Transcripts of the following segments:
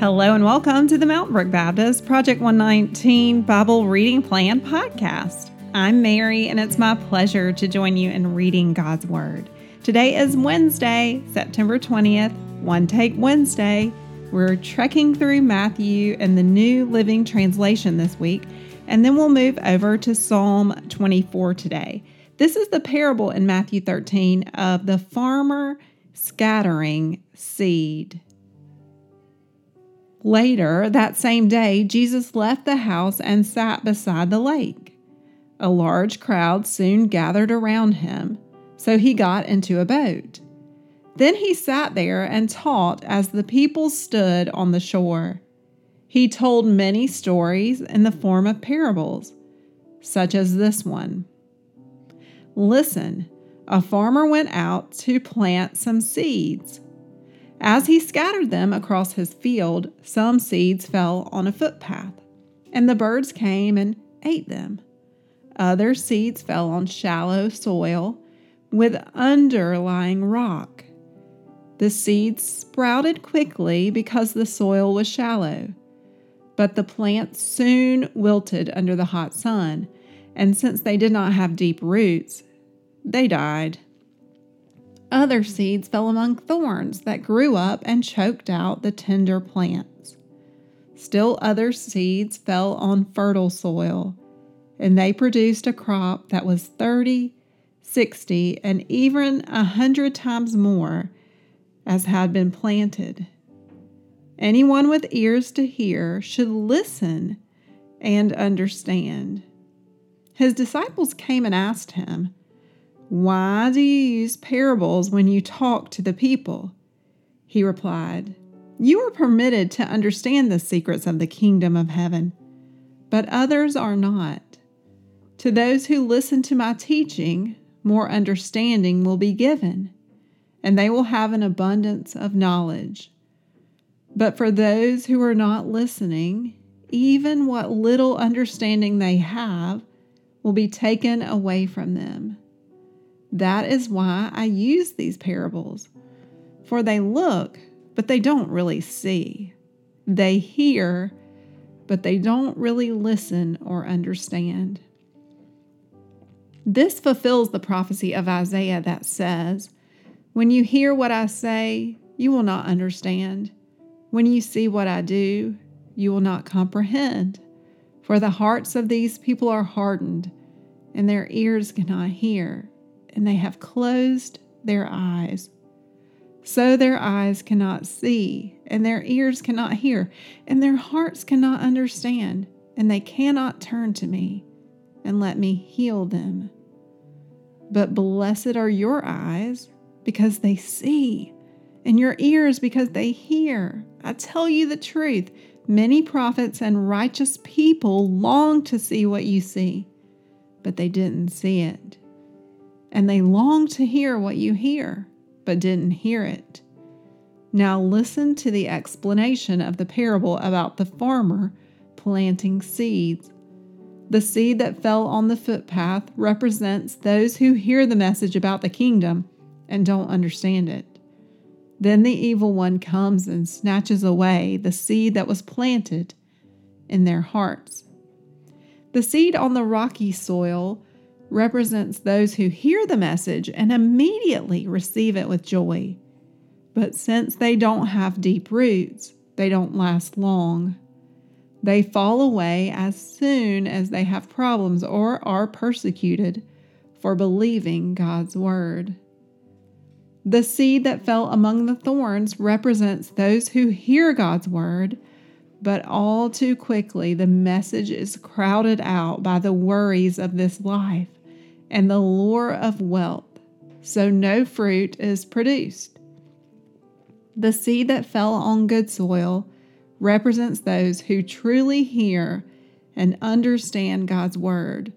Hello and welcome to the Mountain Brook Baptist Project 119 Bible Reading Plan podcast. I'm Mary, and it's my pleasure to join you in reading God's Word. Today is Wednesday, September 20th, One Take Wednesday. We're trekking through Matthew and the New Living Translation this week, and then we'll move over to Psalm 24 today. This is the parable in Matthew 13 of the farmer scattering seed. Later that same day, Jesus left the house and sat beside the lake. A large crowd soon gathered around him, so he got into a boat. Then he sat there and taught as the people stood on the shore. He told many stories in the form of parables, such as this one. Listen, a farmer went out to plant some seeds. As he scattered them across his field, some seeds fell on a footpath, and the birds came and ate them. Other seeds fell on shallow soil with underlying rock. The seeds sprouted quickly because the soil was shallow, but the plants soon wilted under the hot sun, and since they did not have deep roots, they died. Other seeds fell among thorns that grew up and choked out the tender plants. Still other seeds fell on fertile soil, and they produced a crop that was 30, 60, and even a hundred times more as had been planted. Anyone with ears to hear should listen and understand. His disciples came and asked him, why do you use parables when you talk to the people? He replied, You are permitted to understand the secrets of the kingdom of heaven, but others are not. To those who listen to my teaching, more understanding will be given, and they will have an abundance of knowledge. But for those who are not listening, even what little understanding they have will be taken away from them. That is why I use these parables. For they look, but they don't really see. They hear, but they don't really listen or understand. This fulfills the prophecy of Isaiah that says, When you hear what I say, you will not understand. When you see what I do, you will not comprehend. For the hearts of these people are hardened, and their ears cannot hear and they have closed their eyes. So their eyes cannot see, and their ears cannot hear, and their hearts cannot understand, and they cannot turn to me and let me heal them. But blessed are your eyes because they see, and your ears because they hear. I tell you the truth many prophets and righteous people long to see what you see, but they didn't see it and they longed to hear what you hear, but didn't hear it. Now listen to the explanation of the parable about the farmer planting seeds. The seed that fell on the footpath represents those who hear the message about the kingdom and don't understand it. Then the evil one comes and snatches away the seed that was planted in their hearts. The seed on the rocky soil represents those who hear the message and immediately receive it with joy. But since they don't have deep roots, they don't last long. They fall away as soon as they have problems or are persecuted for believing God's word. The seed that fell among the thorns represents those who hear God's word, but all too quickly the message is crowded out by the worries of this life and the lure of wealth, so no fruit is produced. The seed that fell on good soil represents those who truly hear and understand God's word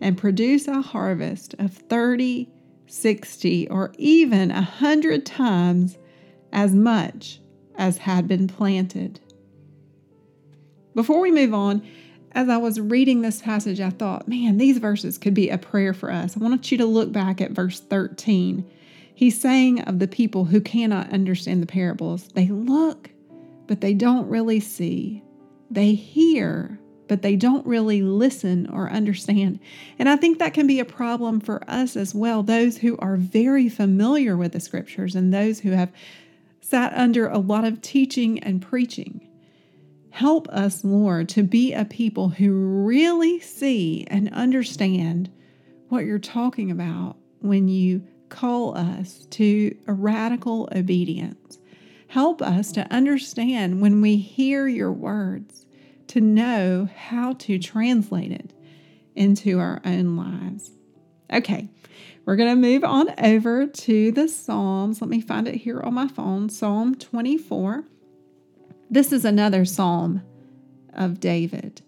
and produce a harvest of 30, 60, or even a hundred times as much as had been planted. Before we move on, as I was reading this passage, I thought, man, these verses could be a prayer for us. I want you to look back at verse 13. He's saying of the people who cannot understand the parables, they look, but they don't really see. They hear, but they don't really listen or understand. And I think that can be a problem for us as well, those who are very familiar with the scriptures and those who have sat under a lot of teaching and preaching. Help us, Lord, to be a people who really see and understand what you're talking about when you call us to a radical obedience. Help us to understand when we hear your words, to know how to translate it into our own lives. Okay, we're going to move on over to the Psalms. Let me find it here on my phone Psalm 24. This is another psalm of David.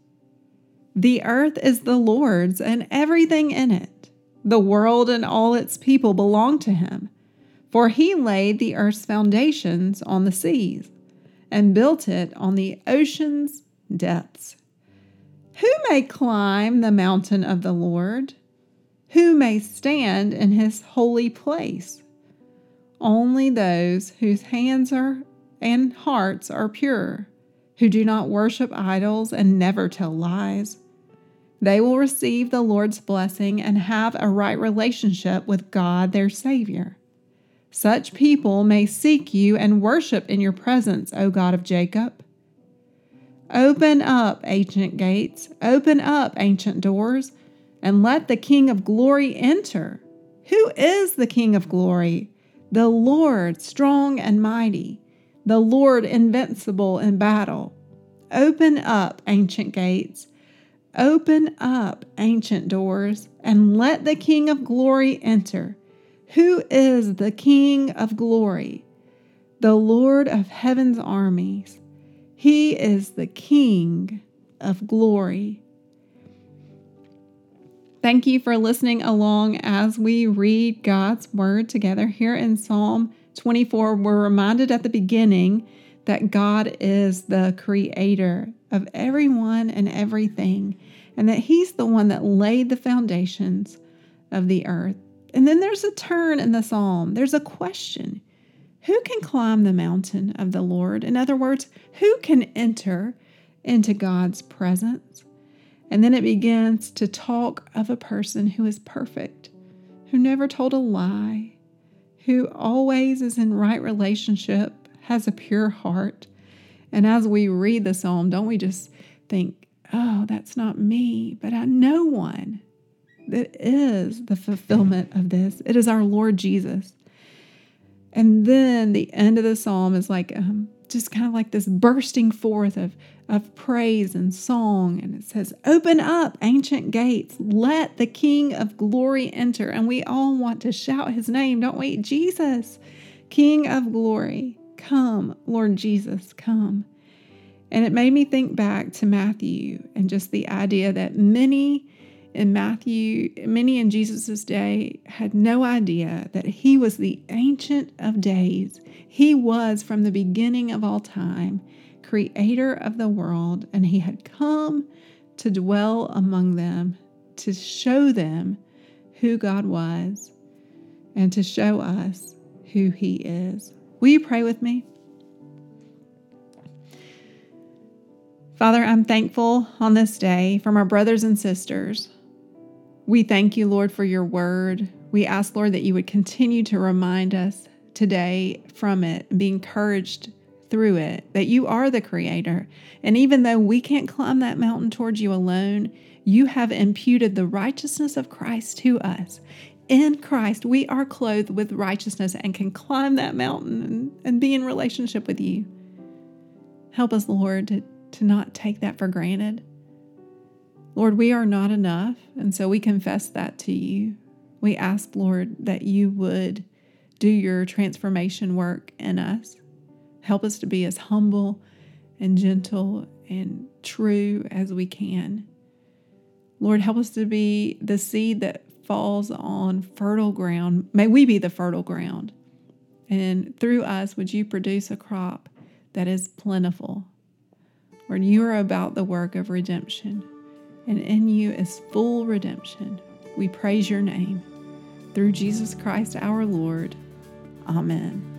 The earth is the Lord's and everything in it. The world and all its people belong to him. For he laid the earth's foundations on the seas and built it on the ocean's depths. Who may climb the mountain of the Lord? Who may stand in his holy place? Only those whose hands are and hearts are pure, who do not worship idols and never tell lies. They will receive the Lord's blessing and have a right relationship with God their Savior. Such people may seek you and worship in your presence, O God of Jacob. Open up, ancient gates, open up, ancient doors, and let the King of glory enter. Who is the King of glory? The Lord, strong and mighty the Lord invincible in battle. Open up, ancient gates. Open up, ancient doors, and let the King of glory enter. Who is the King of glory? The Lord of heaven's armies. He is the King of glory. Thank you for listening along as we read God's Word together here in Psalm 24, we're reminded at the beginning that God is the creator of everyone and everything, and that He's the one that laid the foundations of the earth. And then there's a turn in the psalm, there's a question Who can climb the mountain of the Lord? In other words, who can enter into God's presence? And then it begins to talk of a person who is perfect, who never told a lie, who always is in right relationship, has a pure heart. And as we read the psalm, don't we just think, oh, that's not me, but I know one that is the fulfillment of this. It is our Lord Jesus. And then the end of the psalm is like um, just kind of like this bursting forth of, of praise and song. And it says, Open up, ancient gates, let the King of glory enter. And we all want to shout his name, don't we? Jesus, King of glory, come, Lord Jesus, come. And it made me think back to Matthew and just the idea that many in Matthew, many in Jesus' day had no idea that he was the Ancient of Days. He was from the beginning of all time, creator of the world, and he had come to dwell among them, to show them who God was, and to show us who he is. Will you pray with me? Father, I'm thankful on this day from our brothers and sisters we thank you, Lord, for your word. We ask, Lord, that you would continue to remind us today from it and be encouraged through it that you are the creator. And even though we can't climb that mountain towards you alone, you have imputed the righteousness of Christ to us. In Christ, we are clothed with righteousness and can climb that mountain and, and be in relationship with you. Help us, Lord, to, to not take that for granted. Lord, we are not enough, and so we confess that to you. We ask, Lord, that you would do your transformation work in us. Help us to be as humble and gentle and true as we can. Lord, help us to be the seed that falls on fertile ground. May we be the fertile ground. And through us, would you produce a crop that is plentiful? Lord, you are about the work of redemption and in you is full redemption. We praise your name. Through Jesus Christ our Lord. Amen.